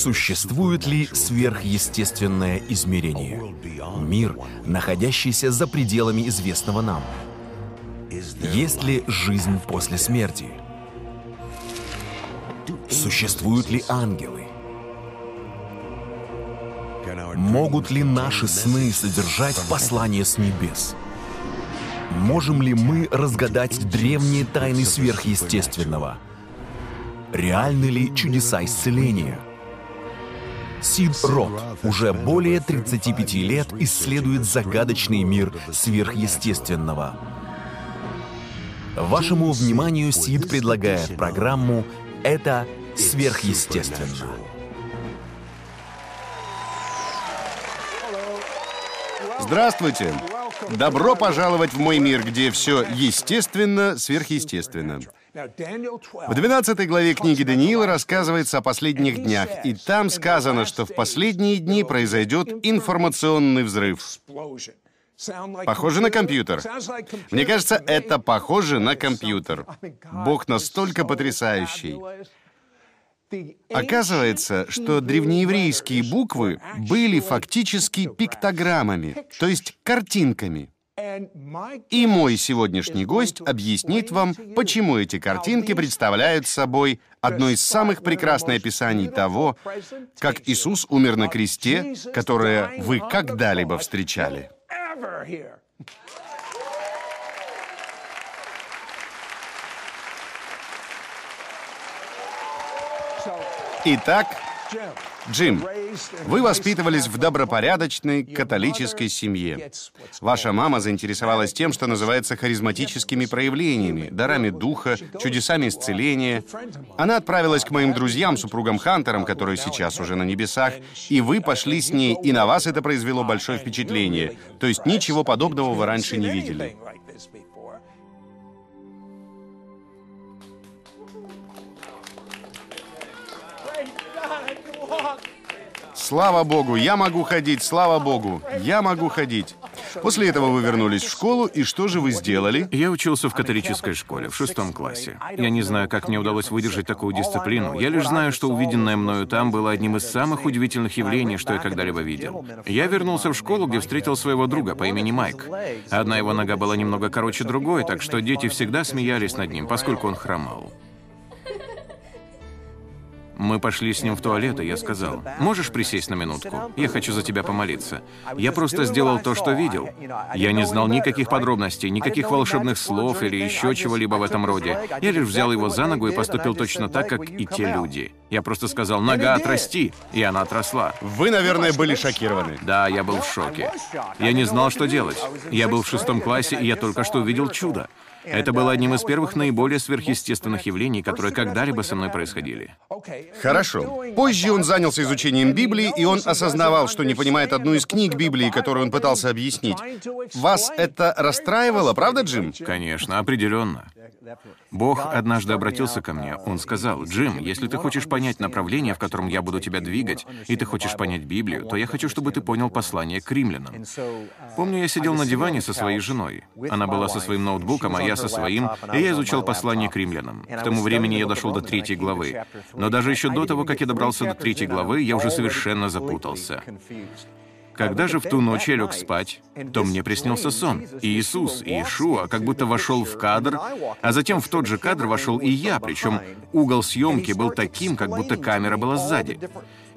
Существует ли сверхъестественное измерение? Мир, находящийся за пределами известного нам? Есть ли жизнь после смерти? Существуют ли ангелы? Могут ли наши сны содержать послание с небес? Можем ли мы разгадать древние тайны сверхъестественного? Реальны ли чудеса исцеления? Сид Рот уже более 35 лет исследует загадочный мир сверхъестественного. Вашему вниманию Сид предлагает программу «Это сверхъестественно». Здравствуйте! Добро пожаловать в мой мир, где все естественно, сверхъестественно. В 12 главе книги Даниила рассказывается о последних днях, и там сказано, что в последние дни произойдет информационный взрыв. Похоже на компьютер. Мне кажется, это похоже на компьютер. Бог настолько потрясающий. Оказывается, что древнееврейские буквы были фактически пиктограммами, то есть картинками. И мой сегодняшний гость объяснит вам, почему эти картинки представляют собой одно из самых прекрасных описаний того, как Иисус умер на кресте, которое вы когда-либо встречали. Итак, Джим, вы воспитывались в добропорядочной католической семье. Ваша мама заинтересовалась тем, что называется харизматическими проявлениями, дарами духа, чудесами исцеления. Она отправилась к моим друзьям, супругам Хантерам, которые сейчас уже на небесах, и вы пошли с ней, и на вас это произвело большое впечатление. То есть ничего подобного вы раньше не видели. Слава Богу, я могу ходить, слава Богу, я могу ходить. После этого вы вернулись в школу, и что же вы сделали? Я учился в католической школе, в шестом классе. Я не знаю, как мне удалось выдержать такую дисциплину. Я лишь знаю, что увиденное мною там было одним из самых удивительных явлений, что я когда-либо видел. Я вернулся в школу, где встретил своего друга по имени Майк. Одна его нога была немного короче другой, так что дети всегда смеялись над ним, поскольку он хромал. Мы пошли с ним в туалет, и я сказал, «Можешь присесть на минутку? Я хочу за тебя помолиться». Я просто сделал то, что видел. Я не знал никаких подробностей, никаких волшебных слов или еще чего-либо в этом роде. Я лишь взял его за ногу и поступил точно так, как и те люди. Я просто сказал, «Нога, отрасти!» И она отросла. Вы, наверное, были шокированы. Да, я был в шоке. Я не знал, что делать. Я был в шестом классе, и я только что увидел чудо. Это было одним из первых наиболее сверхъестественных явлений, которые когда-либо со мной происходили. Хорошо. Позже он занялся изучением Библии, и он осознавал, что не понимает одну из книг Библии, которую он пытался объяснить. Вас это расстраивало, правда, Джим? Конечно, определенно. Бог однажды обратился ко мне. Он сказал, «Джим, если ты хочешь понять направление, в котором я буду тебя двигать, и ты хочешь понять Библию, то я хочу, чтобы ты понял послание к римлянам». Помню, я сидел на диване со своей женой. Она была со своим ноутбуком, а я со своим, и я изучал послание к римлянам. К тому времени я дошел до третьей главы. Но даже еще до того, как я добрался до третьей главы, я уже совершенно запутался. Когда же в ту ночь я лег спать, то мне приснился сон. И Иисус, и Иешуа как будто вошел в кадр, а затем в тот же кадр вошел и я, причем угол съемки был таким, как будто камера была сзади.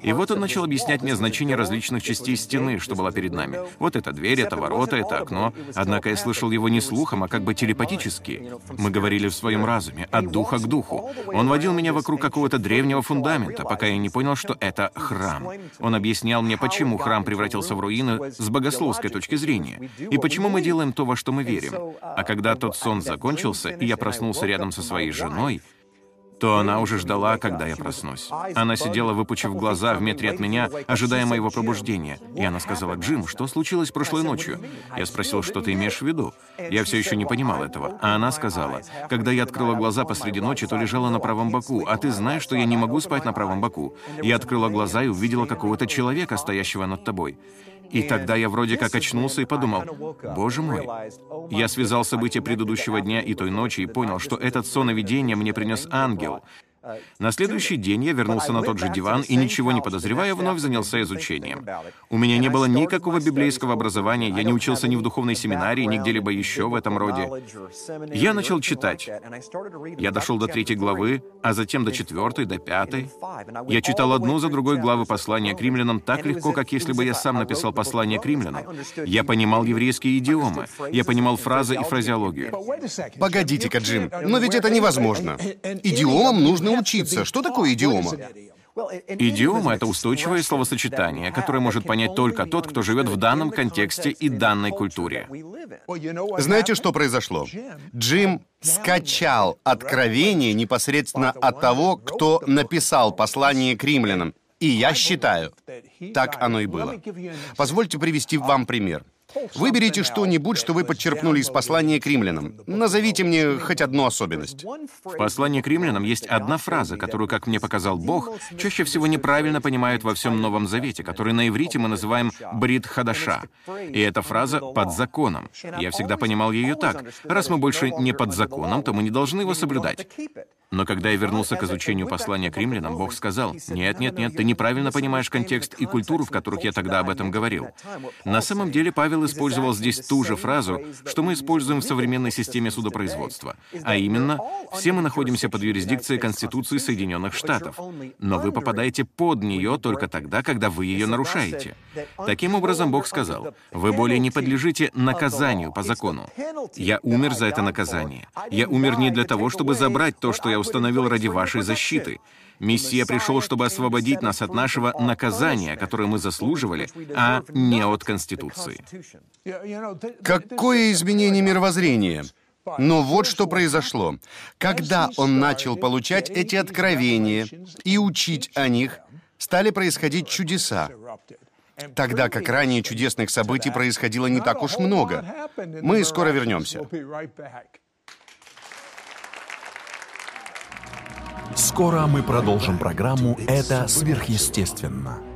И вот он начал объяснять мне значение различных частей стены, что была перед нами. Вот эта дверь, это ворота, это окно. Однако я слышал его не слухом, а как бы телепатически. Мы говорили в своем разуме, от духа к духу. Он водил меня вокруг какого-то древнего фундамента, пока я не понял, что это храм. Он объяснял мне, почему храм превратился в руины с богословской точки зрения, и почему мы делаем то, во что мы верим. А когда тот сон закончился, и я проснулся рядом со своей женой, то она уже ждала, когда я проснусь. Она сидела, выпучив глаза в метре от меня, ожидая моего пробуждения. И она сказала, «Джим, что случилось прошлой ночью?» Я спросил, что ты имеешь в виду? Я все еще не понимал этого. А она сказала, «Когда я открыла глаза посреди ночи, то лежала на правом боку, а ты знаешь, что я не могу спать на правом боку. Я открыла глаза и увидела какого-то человека, стоящего над тобой. И тогда я вроде как очнулся и подумал, «Боже мой». Я связал события предыдущего дня и той ночи и понял, что этот сон и видение мне принес ангел. На следующий день я вернулся на тот же диван и, ничего не подозревая, вновь занялся изучением. У меня не было никакого библейского образования, я не учился ни в духовной семинарии, ни где-либо еще в этом роде. Я начал читать. Я дошел до третьей главы, а затем до четвертой, до пятой. Я читал одну за другой главы послания к римлянам так легко, как если бы я сам написал послание к римлянам. Я понимал еврейские идиомы, я понимал фразы и фразеологию. Погодите-ка, Джим, но ведь это невозможно. Идиомам нужно учиться. Что такое идиома? Идиома — это устойчивое словосочетание, которое может понять только тот, кто живет в данном контексте и данной культуре. Знаете, что произошло? Джим скачал откровение непосредственно от того, кто написал послание к римлянам. И я считаю, так оно и было. Позвольте привести вам пример. Выберите что-нибудь, что вы подчеркнули из послания к римлянам. Назовите мне хоть одну особенность. В послании к римлянам есть одна фраза, которую, как мне показал Бог, чаще всего неправильно понимают во всем Новом Завете, который на иврите мы называем «брит хадаша». И эта фраза «под законом». Я всегда понимал ее так. Раз мы больше не под законом, то мы не должны его соблюдать. Но когда я вернулся к изучению послания к римлянам, Бог сказал, «Нет, нет, нет, ты неправильно понимаешь контекст и культуру, в которых я тогда об этом говорил». На самом деле Павел использовал здесь ту же фразу, что мы используем в современной системе судопроизводства, а именно, все мы находимся под юрисдикцией Конституции Соединенных Штатов, но вы попадаете под нее только тогда, когда вы ее нарушаете. Таким образом, Бог сказал, «Вы более не подлежите наказанию по закону. Я умер за это наказание. Я умер не для того, чтобы забрать то, что я установил ради вашей защиты. Мессия пришел, чтобы освободить нас от нашего наказания, которое мы заслуживали, а не от Конституции. Какое изменение мировоззрения? Но вот что произошло. Когда он начал получать эти откровения и учить о них, стали происходить чудеса. Тогда как ранее чудесных событий происходило не так уж много. Мы скоро вернемся. Скоро мы продолжим программу «Это сверхъестественно».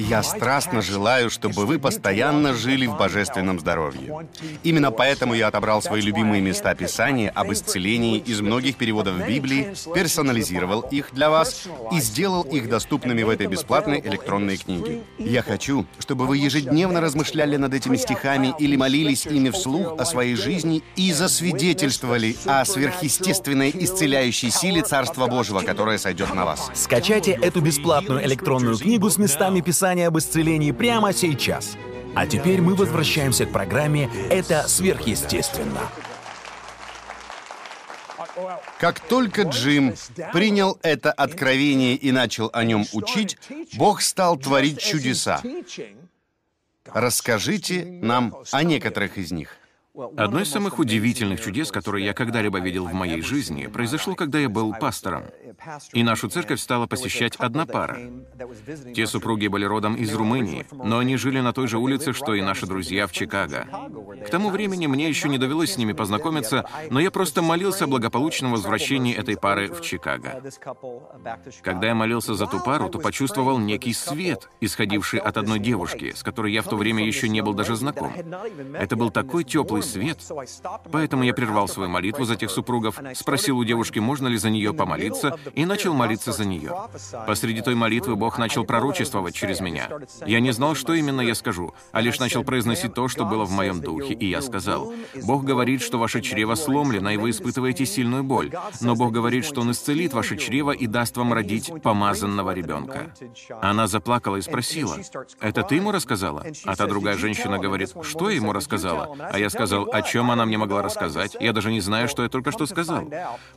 Я страстно желаю, чтобы вы постоянно жили в божественном здоровье. Именно поэтому я отобрал свои любимые места Писания об исцелении из многих переводов Библии, персонализировал их для вас и сделал их доступными в этой бесплатной электронной книге. Я хочу, чтобы вы ежедневно размышляли над этими стихами или молились ими вслух о своей жизни и засвидетельствовали о сверхъестественной исцеляющей силе Царства Божьего, которое сойдет на вас. Скачайте эту бесплатную электронную книгу с местами Писания об исцелении прямо сейчас. А теперь мы возвращаемся к программе «Это сверхъестественно». Как только Джим принял это откровение и начал о нем учить, Бог стал творить чудеса. Расскажите нам о некоторых из них. Одно из самых удивительных чудес, которые я когда-либо видел в моей жизни, произошло, когда я был пастором. И нашу церковь стала посещать одна пара. Те супруги были родом из Румынии, но они жили на той же улице, что и наши друзья в Чикаго. К тому времени мне еще не довелось с ними познакомиться, но я просто молился о благополучном возвращении этой пары в Чикаго. Когда я молился за ту пару, то почувствовал некий свет, исходивший от одной девушки, с которой я в то время еще не был даже знаком. Это был такой теплый свет. Поэтому я прервал свою молитву за тех супругов, спросил у девушки, можно ли за нее помолиться, и начал молиться за нее. Посреди той молитвы Бог начал пророчествовать через меня. Я не знал, что именно я скажу, а лишь начал произносить то, что было в моем духе, и я сказал, «Бог говорит, что ваше чрево сломлено, и вы испытываете сильную боль, но Бог говорит, что Он исцелит ваше чрево и даст вам родить помазанного ребенка». Она заплакала и спросила, «Это ты ему рассказала?» А та другая женщина говорит, «Что я ему рассказала?» А я сказал, о чем она мне могла рассказать. Я даже не знаю, что я только что сказал.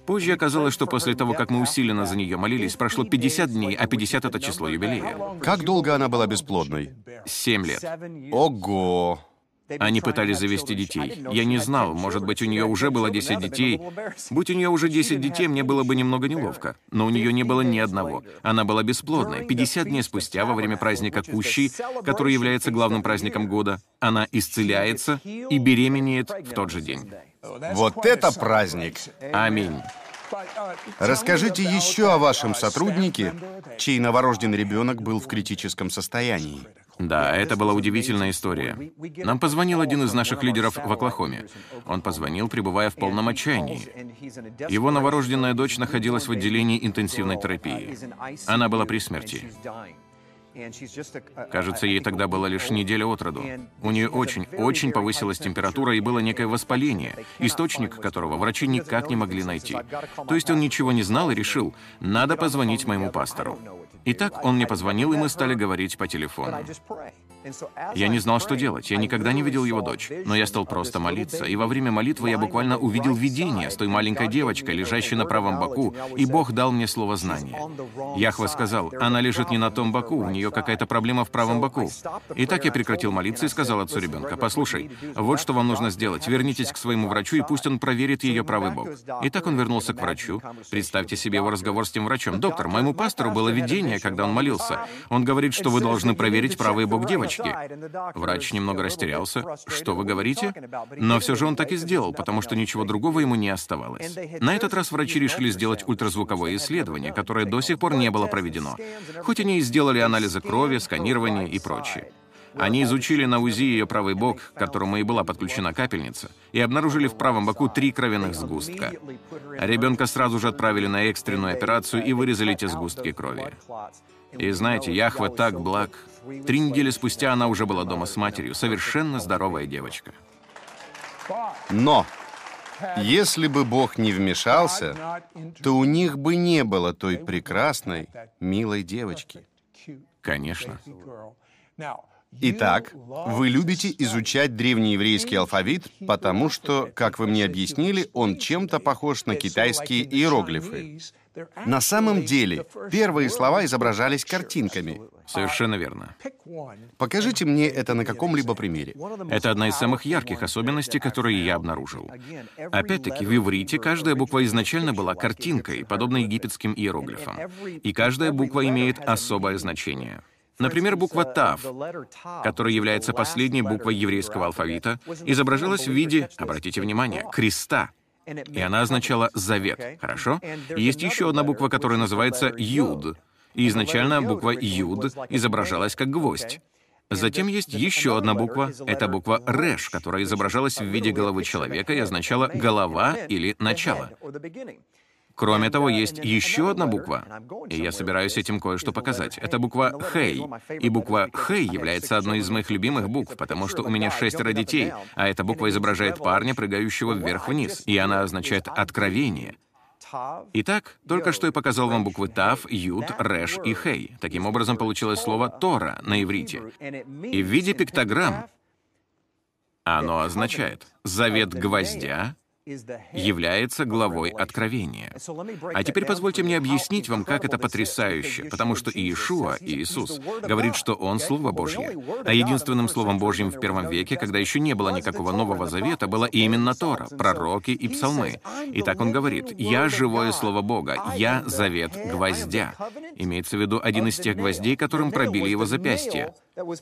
Позже оказалось, что после того, как мы усиленно за нее молились, прошло 50 дней, а 50 — это число юбилея. Как долго она была бесплодной? Семь лет. Ого! Они пытались завести детей. Я не знал, может быть, у нее уже было 10 детей. Будь у нее уже 10 детей, мне было бы немного неловко. Но у нее не было ни одного. Она была бесплодной. 50 дней спустя, во время праздника Кущи, который является главным праздником года, она исцеляется и беременеет в тот же день. Вот это праздник! Аминь. Расскажите еще о вашем сотруднике, чей новорожденный ребенок был в критическом состоянии. Да, это была удивительная история. Нам позвонил один из наших лидеров в Оклахоме. Он позвонил, пребывая в полном отчаянии. Его новорожденная дочь находилась в отделении интенсивной терапии. Она была при смерти. Кажется, ей тогда было лишь неделя от роду. У нее очень-очень повысилась температура и было некое воспаление, источник которого врачи никак не могли найти. То есть он ничего не знал и решил, надо позвонить моему пастору. Итак, он мне позвонил, и мы стали говорить по телефону. Я не знал, что делать. Я никогда не видел его дочь. Но я стал просто молиться. И во время молитвы я буквально увидел видение с той маленькой девочкой, лежащей на правом боку, и Бог дал мне слово знания. Яхва сказал, она лежит не на том боку, у нее какая-то проблема в правом боку. И так я прекратил молиться и сказал отцу ребенка, послушай, вот что вам нужно сделать. Вернитесь к своему врачу, и пусть он проверит ее правый бок. И так он вернулся к врачу. Представьте себе его разговор с тем врачом. Доктор, моему пастору было видение, когда он молился. Он говорит, что вы должны проверить правый бок девочки девочки. Врач немного растерялся. Что вы говорите? Но все же он так и сделал, потому что ничего другого ему не оставалось. На этот раз врачи решили сделать ультразвуковое исследование, которое до сих пор не было проведено. Хоть они и сделали анализы крови, сканирование и прочее. Они изучили на УЗИ ее правый бок, к которому и была подключена капельница, и обнаружили в правом боку три кровяных сгустка. Ребенка сразу же отправили на экстренную операцию и вырезали эти сгустки крови. И знаете, Яхва так благ. Три недели спустя она уже была дома с матерью, совершенно здоровая девочка. Но если бы Бог не вмешался, то у них бы не было той прекрасной, милой девочки. Конечно. Итак, вы любите изучать древнееврейский алфавит, потому что, как вы мне объяснили, он чем-то похож на китайские иероглифы. На самом деле, первые слова изображались картинками. Совершенно верно. Покажите мне это на каком-либо примере. Это одна из самых ярких особенностей, которые я обнаружил. Опять-таки, в иврите каждая буква изначально была картинкой, подобной египетским иероглифам. И каждая буква имеет особое значение. Например, буква «Тав», которая является последней буквой еврейского алфавита, изображалась в виде, обратите внимание, креста — и она означала «завет». Хорошо? Есть еще одна буква, которая называется «юд». И изначально буква «юд» изображалась как гвоздь. Затем есть еще одна буква. Это буква «реш», которая изображалась в виде головы человека и означала «голова» или «начало». Кроме того, есть еще одна буква, и я собираюсь этим кое-что показать. Это буква «Хей». И буква «Хей» является одной из моих любимых букв, потому что у меня шестеро детей, а эта буква изображает парня, прыгающего вверх-вниз, и она означает «откровение». Итак, только что я показал вам буквы Тав, Юд, Реш и Хей. Таким образом, получилось слово Тора на иврите. И в виде пиктограмм оно означает «завет гвоздя», является главой Откровения. А теперь позвольте мне объяснить вам, как это потрясающе, потому что Иешуа, Иисус, говорит, что Он — Слово Божье. А единственным Словом Божьим в первом веке, когда еще не было никакого Нового Завета, было именно Тора, пророки и псалмы. И так Он говорит, «Я — живое Слово Бога, я — завет гвоздя». Имеется в виду один из тех гвоздей, которым пробили его запястье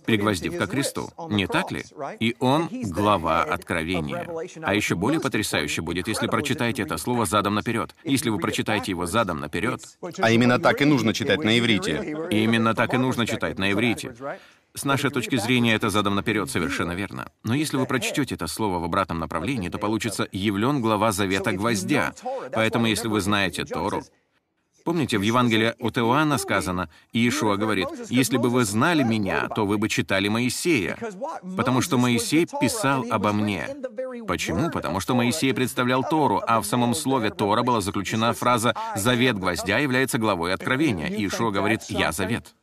пригвоздив ко кресту. Не так ли? И он — глава Откровения. А еще более потрясающе будет, если прочитаете это слово задом наперед. Если вы прочитаете его задом наперед. А именно так и нужно читать на иврите. Именно так и нужно читать на иврите. С нашей точки зрения, это задом наперед совершенно верно. Но если вы прочтете это слово в обратном направлении, то получится «явлен глава Завета Гвоздя». Поэтому, если вы знаете Тору, Помните, в Евангелии от Иоанна сказано, Иешуа говорит, «Если бы вы знали меня, то вы бы читали Моисея, потому что Моисей писал обо мне». Почему? Потому что Моисей представлял Тору, а в самом слове Тора была заключена фраза «Завет гвоздя является главой откровения». Иешуа говорит «Я завет».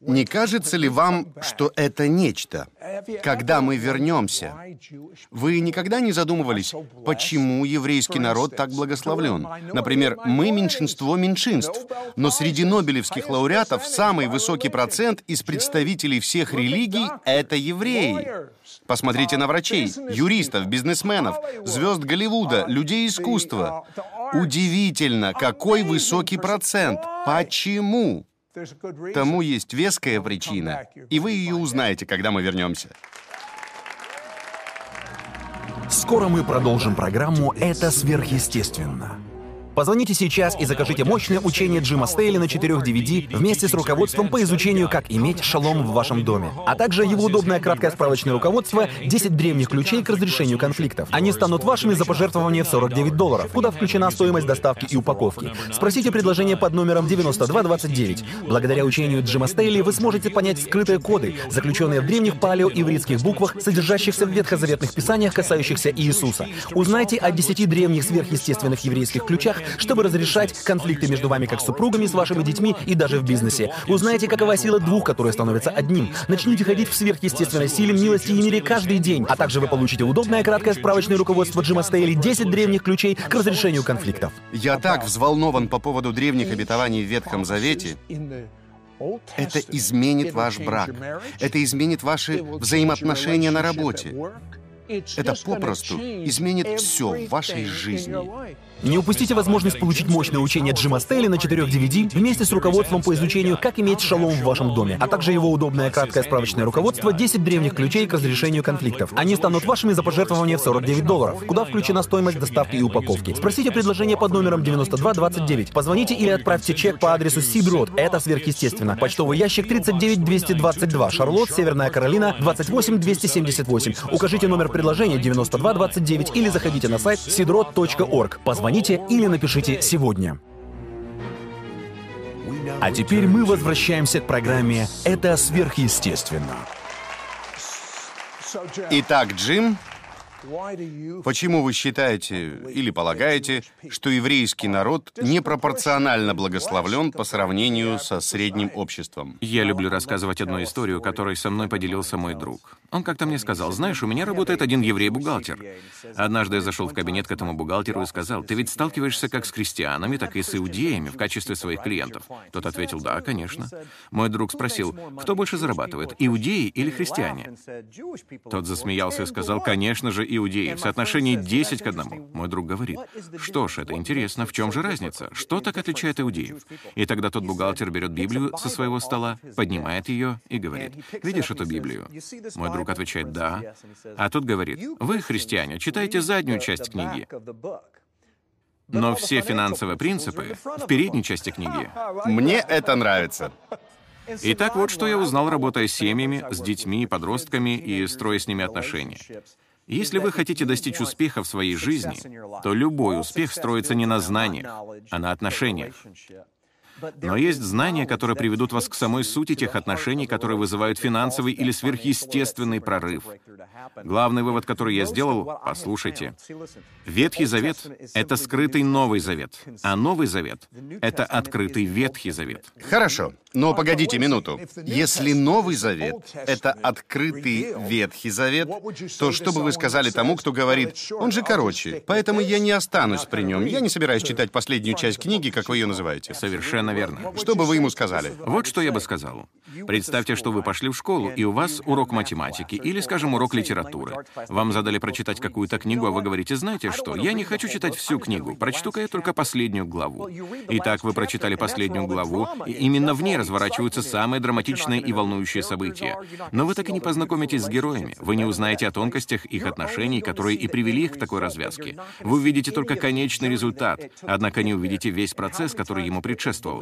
Не кажется ли вам, что это нечто? Когда мы вернемся, вы никогда не задумывались, почему еврейский народ так благословлен? Например, мы меньшинство меньшинств, но среди нобелевских лауреатов самый высокий процент из представителей всех религий — это евреи. Посмотрите на врачей, юристов, бизнесменов, звезд Голливуда, людей искусства. Удивительно, какой высокий процент. Почему? Тому есть веская причина, и вы ее узнаете, когда мы вернемся. Скоро мы продолжим программу «Это сверхъестественно». Позвоните сейчас и закажите мощное учение Джима Стейли на 4 DVD вместе с руководством по изучению, как иметь шалом в вашем доме. А также его удобное краткое справочное руководство «10 древних ключей к разрешению конфликтов». Они станут вашими за пожертвование в 49 долларов, куда включена стоимость доставки и упаковки. Спросите предложение под номером 9229. Благодаря учению Джима Стейли вы сможете понять скрытые коды, заключенные в древних палеоивритских буквах, содержащихся в ветхозаветных писаниях, касающихся Иисуса. Узнайте о 10 древних сверхъестественных еврейских ключах, чтобы разрешать конфликты между вами как супругами, с вашими детьми и даже в бизнесе. Узнайте, какова сила двух, которые становятся одним. Начните ходить в сверхъестественной силе, милости и мире каждый день. А также вы получите удобное краткое справочное руководство Джима Стейли 10 древних ключей к разрешению конфликтов. Я так взволнован по поводу древних обетований в Ветхом Завете. Это изменит ваш брак. Это изменит ваши взаимоотношения на работе. Это попросту изменит все в вашей жизни. Не упустите возможность получить мощное учение Джима Стейли на 4 DVD вместе с руководством по изучению, как иметь шалом в вашем доме, а также его удобное краткое справочное руководство 10 древних ключей к разрешению конфликтов. Они станут вашими за пожертвование в 49 долларов, куда включена стоимость доставки и упаковки. Спросите предложение под номером 9229. Позвоните или отправьте чек по адресу Сидрот. Это сверхъестественно. Почтовый ящик 39222, Шарлотт, Северная Каролина, 28278. Укажите номер предложения 9229 или заходите на сайт sidrot.org. Позвоните Позвоните или напишите сегодня. А теперь мы возвращаемся к программе «Это сверхъестественно». Итак, Джим, Почему вы считаете или полагаете, что еврейский народ непропорционально благословлен по сравнению со средним обществом? Я люблю рассказывать одну историю, которой со мной поделился мой друг. Он как-то мне сказал, знаешь, у меня работает один еврей-бухгалтер. Однажды я зашел в кабинет к этому бухгалтеру и сказал, ты ведь сталкиваешься как с христианами, так и с иудеями в качестве своих клиентов. Тот ответил, да, конечно. Мой друг спросил, кто больше зарабатывает, иудеи или христиане? Тот засмеялся и сказал, конечно же, иудеи в соотношении 10 к 1. Мой друг говорит, что ж, это интересно, в чем же разница? Что так отличает иудеев? И тогда тот бухгалтер берет Библию со своего стола, поднимает ее и говорит, видишь эту Библию? Мой друг отвечает, да. А тот говорит, вы, христиане, читаете заднюю часть книги. Но все финансовые принципы в передней части книги. Мне это нравится. Итак, вот что я узнал, работая с семьями, с детьми, подростками и строя с ними отношения. Если вы хотите достичь успеха в своей жизни, то любой успех строится не на знаниях, а на отношениях. Но есть знания, которые приведут вас к самой сути тех отношений, которые вызывают финансовый или сверхъестественный прорыв. Главный вывод, который я сделал, послушайте. Ветхий Завет — это скрытый Новый Завет, а Новый Завет — это открытый Ветхий Завет. Хорошо, но погодите минуту. Если Новый Завет — это открытый Ветхий Завет, то что бы вы сказали тому, кто говорит, он же короче, поэтому я не останусь при нем, я не собираюсь читать последнюю часть книги, как вы ее называете? Совершенно верно. Что бы вы ему сказали? Вот что я бы сказал. Представьте, что вы пошли в школу, и у вас урок математики или, скажем, урок литературы. Вам задали прочитать какую-то книгу, а вы говорите, знаете что, я не хочу читать всю книгу, прочту-ка я только последнюю главу. Итак, вы прочитали последнюю главу, и именно в ней разворачиваются самые драматичные и волнующие события. Но вы так и не познакомитесь с героями, вы не узнаете о тонкостях их отношений, которые и привели их к такой развязке. Вы увидите только конечный результат, однако не увидите весь процесс, который ему предшествовал.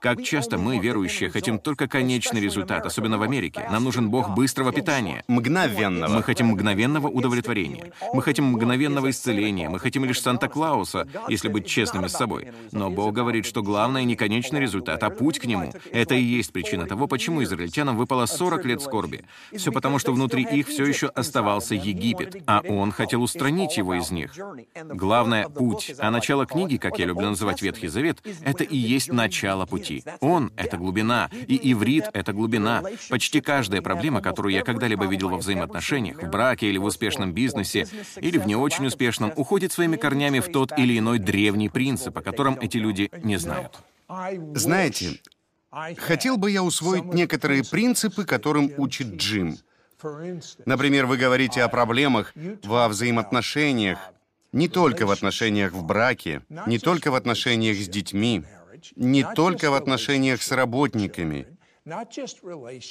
Как часто мы, верующие, хотим только конечный результат, особенно в Америке. Нам нужен Бог быстрого питания. Мгновенного. Мы хотим мгновенного удовлетворения. Мы хотим мгновенного исцеления. Мы хотим лишь Санта-Клауса, если быть честными с собой. Но Бог говорит, что главное не конечный результат, а путь к нему. Это и есть причина того, почему израильтянам выпало 40 лет скорби. Все потому, что внутри их все еще оставался Египет, а Он хотел устранить его из них. Главное — путь. А начало книги, как я люблю называть Ветхий Завет, это и есть начало пути. Он — это глубина, и иврит — это глубина. Почти каждая проблема, которую я когда-либо видел во взаимоотношениях, в браке или в успешном бизнесе, или в не очень успешном, уходит своими корнями в тот или иной древний принцип, о котором эти люди не знают. Знаете, хотел бы я усвоить некоторые принципы, которым учит Джим. Например, вы говорите о проблемах во взаимоотношениях, не только в отношениях в браке, не только в отношениях с детьми, не только в отношениях с работниками,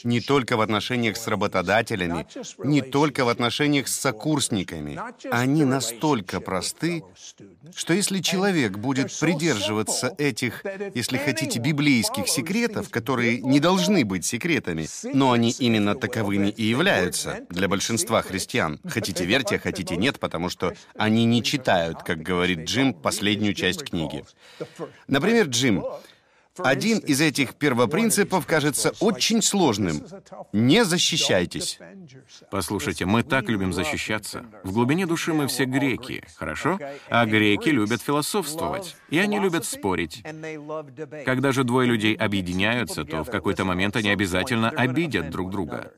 Не только в отношениях с работодателями, не только в отношениях с сокурсниками. Они настолько просты, что если человек будет придерживаться этих, если хотите, библейских секретов, которые не должны быть секретами, но они именно таковыми и являются для большинства христиан. Хотите верьте, хотите нет, потому что они не читают, как говорит Джим, последнюю часть книги. Например, Джим, один из этих первопринципов кажется очень сложным. Не защищайтесь. Послушайте, мы так любим защищаться. В глубине души мы все греки, хорошо? А греки любят философствовать, и они любят спорить. Когда же двое людей объединяются, то в какой-то момент они обязательно обидят друг друга.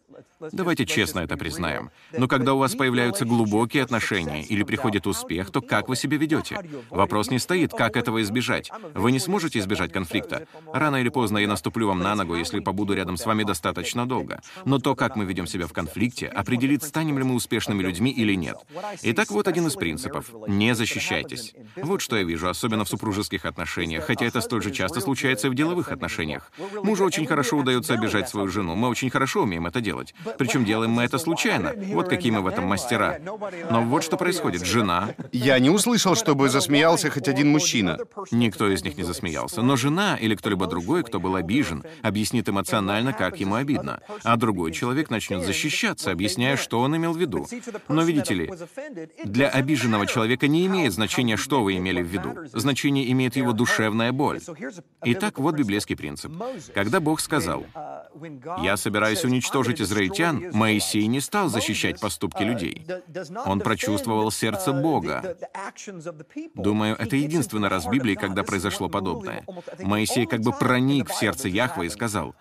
Давайте честно это признаем. Но когда у вас появляются глубокие отношения или приходит успех, то как вы себя ведете? Вопрос не стоит, как этого избежать. Вы не сможете избежать конфликта. Рано или поздно я наступлю вам на ногу, если побуду рядом с вами достаточно долго. Но то, как мы ведем себя в конфликте, определит, станем ли мы успешными людьми или нет. Итак, вот один из принципов. Не защищайтесь. Вот что я вижу, особенно в супружеских отношениях, хотя это столь же часто случается и в деловых отношениях. Мужу очень хорошо удается обижать свою жену. Мы очень хорошо умеем это делать. Причем делаем мы это случайно. Вот какие мы в этом мастера. Но вот что происходит. Жена... Я не услышал, чтобы засмеялся хоть один мужчина. Никто из них не засмеялся. Но жена или кто-либо другой, кто был обижен, объяснит эмоционально, как ему обидно. А другой человек начнет защищаться, объясняя, что он имел в виду. Но видите ли, для обиженного человека не имеет значения, что вы имели в виду. Значение имеет его душевная боль. Итак, вот библейский принцип. Когда Бог сказал, «Я собираюсь уничтожить израильтян», израильтян Моисей не стал защищать поступки людей. Он прочувствовал сердце Бога. Думаю, это единственный раз в Библии, когда произошло подобное. Моисей как бы проник в сердце Яхвы и сказал,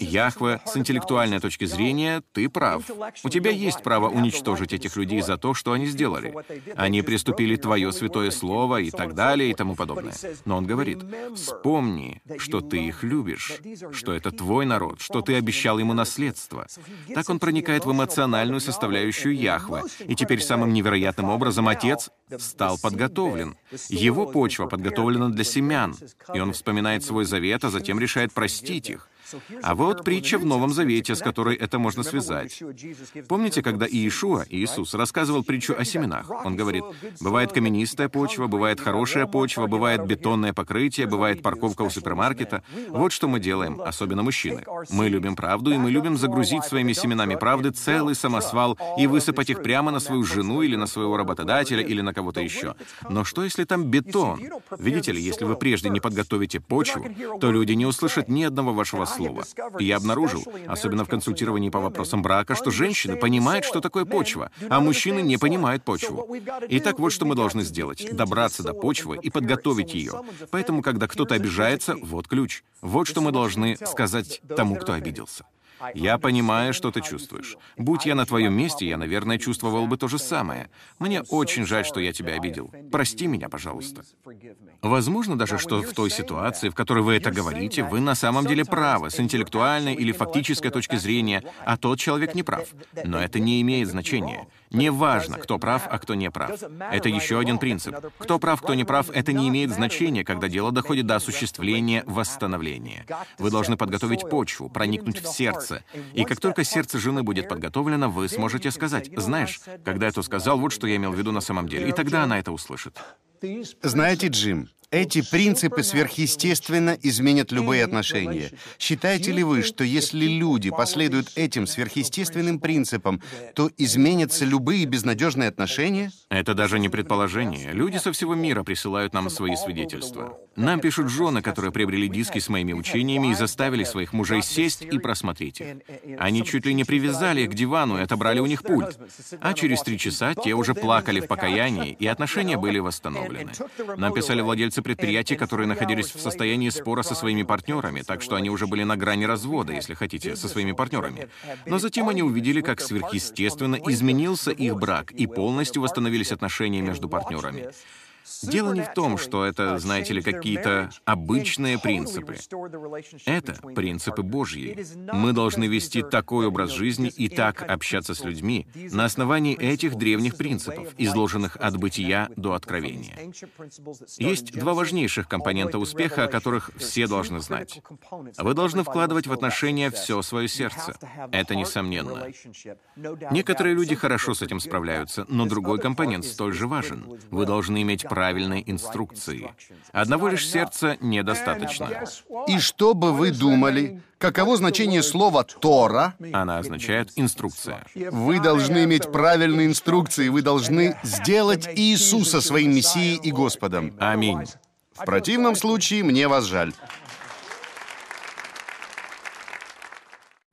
«Яхве, с интеллектуальной точки зрения, ты прав. У тебя есть право уничтожить этих людей за то, что они сделали. Они приступили твое святое слово и так далее и тому подобное». Но он говорит, «Вспомни, что ты их любишь, что это твой народ, что ты обещал ему наследство. Так он проникает в эмоциональную составляющую Яхвы, и теперь самым невероятным образом отец стал подготовлен. Его почва подготовлена для семян, и он вспоминает свой завет, а затем решает простить их. А вот притча в Новом Завете, с которой это можно связать. Помните, когда Иешуа, Иисус, рассказывал притчу о семенах? Он говорит, бывает каменистая почва, бывает хорошая почва, бывает бетонное покрытие, бывает парковка у супермаркета. Вот что мы делаем, особенно мужчины. Мы любим правду, и мы любим загрузить своими семенами правды целый самосвал и высыпать их прямо на свою жену или на своего работодателя или на кого-то еще. Но что, если там бетон? Видите ли, если вы прежде не подготовите почву, то люди не услышат ни одного вашего слова. И я обнаружил, особенно в консультировании по вопросам брака, что женщины понимают, что такое почва, а мужчины не понимают почву. Итак, вот что мы должны сделать. Добраться до почвы и подготовить ее. Поэтому, когда кто-то обижается, вот ключ. Вот что мы должны сказать тому, кто обиделся. Я понимаю, что ты чувствуешь. Будь я на твоем месте, я, наверное, чувствовал бы то же самое. Мне очень жаль, что я тебя обидел. Прости меня, пожалуйста. Возможно даже, что в той ситуации, в которой вы это говорите, вы на самом деле правы, с интеллектуальной или фактической точки зрения, а тот человек не прав. Но это не имеет значения. Не важно, кто прав, а кто не прав. Это еще один принцип. Кто прав, кто не прав, это не имеет значения, когда дело доходит до осуществления восстановления. Вы должны подготовить почву, проникнуть в сердце. И как только сердце жены будет подготовлено, вы сможете сказать, «Знаешь, когда я то сказал, вот что я имел в виду на самом деле». И тогда она это услышит. Знаете, Джим, эти принципы сверхъестественно изменят любые отношения. Считаете ли вы, что если люди последуют этим сверхъестественным принципам, то изменятся любые безнадежные отношения? Это даже не предположение. Люди со всего мира присылают нам свои свидетельства. Нам пишут жены, которые приобрели диски с моими учениями и заставили своих мужей сесть и просмотреть их. Они чуть ли не привязали их к дивану и отобрали у них пульт. А через три часа те уже плакали в покаянии, и отношения были восстановлены. Нам писали владельцы предприятий, которые находились в состоянии спора со своими партнерами, так что они уже были на грани развода, если хотите, со своими партнерами. Но затем они увидели, как сверхъестественно изменился их брак, и полностью восстановились отношения между партнерами. Дело не в том, что это, знаете ли, какие-то обычные принципы. Это принципы Божьи. Мы должны вести такой образ жизни и так общаться с людьми на основании этих древних принципов, изложенных от бытия до откровения. Есть два важнейших компонента успеха, о которых все должны знать. Вы должны вкладывать в отношения все свое сердце. Это несомненно. Некоторые люди хорошо с этим справляются, но другой компонент столь же важен. Вы должны иметь правильные инструкции. Одного лишь сердца недостаточно. И что бы вы думали, каково значение слова «Тора»? Она означает «инструкция». Вы должны иметь правильные инструкции, вы должны сделать Иисуса своим Мессией и Господом. Аминь. В противном случае мне вас жаль.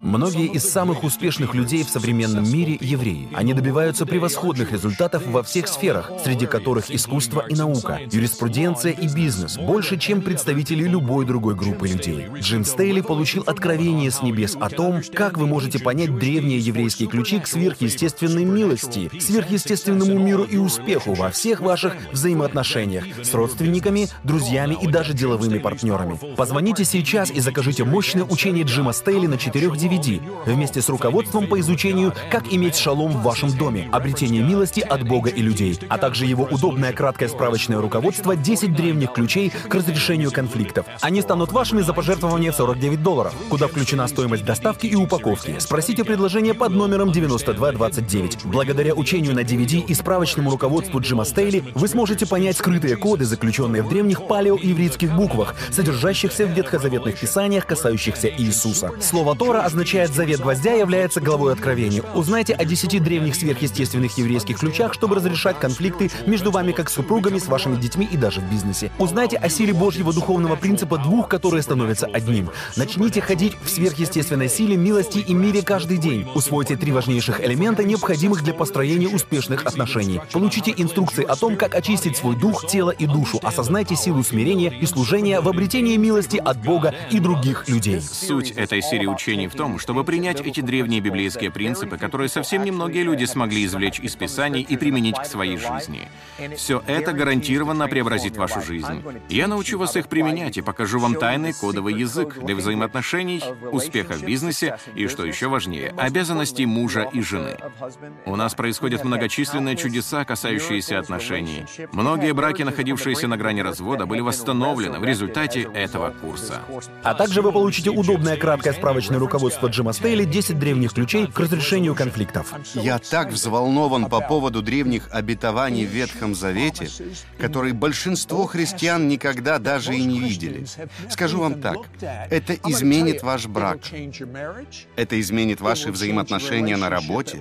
Многие из самых успешных людей в современном мире — евреи. Они добиваются превосходных результатов во всех сферах, среди которых искусство и наука, юриспруденция и бизнес, больше, чем представители любой другой группы людей. Джим Стейли получил откровение с небес о том, как вы можете понять древние еврейские ключи к сверхъестественной милости, сверхъестественному миру и успеху во всех ваших взаимоотношениях с родственниками, друзьями и даже деловыми партнерами. Позвоните сейчас и закажите мощное учение Джима Стейли на четырех DVD вместе с руководством по изучению «Как иметь шалом в вашем доме», обретение милости от Бога и людей, а также его удобное краткое справочное руководство «10 древних ключей к разрешению конфликтов». Они станут вашими за пожертвование в 49 долларов, куда включена стоимость доставки и упаковки. Спросите предложение под номером 9229. Благодаря учению на DVD и справочному руководству Джима Стейли вы сможете понять скрытые коды, заключенные в древних палеоевритских буквах, содержащихся в ветхозаветных писаниях, касающихся Иисуса. Слово Тора означает означает «Завет гвоздя» является главой откровения. Узнайте о десяти древних сверхъестественных еврейских ключах, чтобы разрешать конфликты между вами как супругами, с вашими детьми и даже в бизнесе. Узнайте о силе Божьего духовного принципа двух, которые становятся одним. Начните ходить в сверхъестественной силе, милости и мире каждый день. Усвойте три важнейших элемента, необходимых для построения успешных отношений. Получите инструкции о том, как очистить свой дух, тело и душу. Осознайте силу смирения и служения в обретении милости от Бога и других людей. Суть этой серии учений в том, том, чтобы принять эти древние библейские принципы, которые совсем немногие люди смогли извлечь из Писаний и применить к своей жизни. Все это гарантированно преобразит вашу жизнь. Я научу вас их применять и покажу вам тайный кодовый язык для взаимоотношений, успеха в бизнесе и, что еще важнее, обязанностей мужа и жены. У нас происходят многочисленные чудеса, касающиеся отношений. Многие браки, находившиеся на грани развода, были восстановлены в результате этого курса. А также вы получите удобное краткое справочное руководство авторства Джима Стейли «10 древних ключей к разрешению конфликтов». Я так взволнован по поводу древних обетований в Ветхом Завете, которые большинство христиан никогда даже и не видели. Скажу вам так, это изменит ваш брак, это изменит ваши взаимоотношения на работе,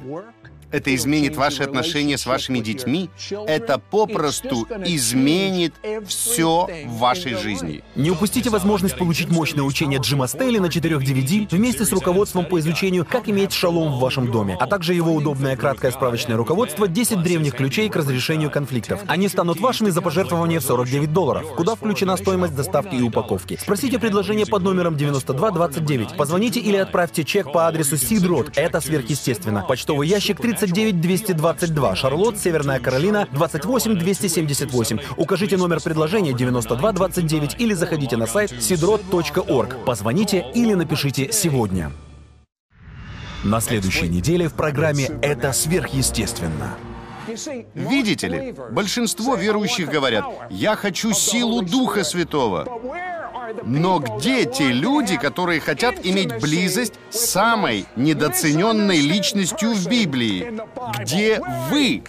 это изменит ваши отношения с вашими детьми, это попросту изменит все в вашей жизни. Не упустите возможность получить мощное учение Джима Стейли на четырех DVD вместе с руководством по изучению «Как иметь шалом в вашем доме», а также его удобное краткое справочное руководство «10 древних ключей к разрешению конфликтов». Они станут вашими за пожертвование в 49 долларов, куда включена стоимость доставки и упаковки. Спросите предложение под номером 9229. Позвоните или отправьте чек по адресу Сидрот. Это сверхъестественно. Почтовый ящик 30 39 222, Шарлотт, Северная Каролина, 28 278. Укажите номер предложения 9229 или заходите на сайт sidrot.org. Позвоните или напишите сегодня. На следующей неделе в программе «Это сверхъестественно». Видите ли, большинство верующих говорят, «Я хочу силу Духа Святого». Но где те люди, которые хотят иметь близость с самой недооцененной личностью в Библии? Где вы?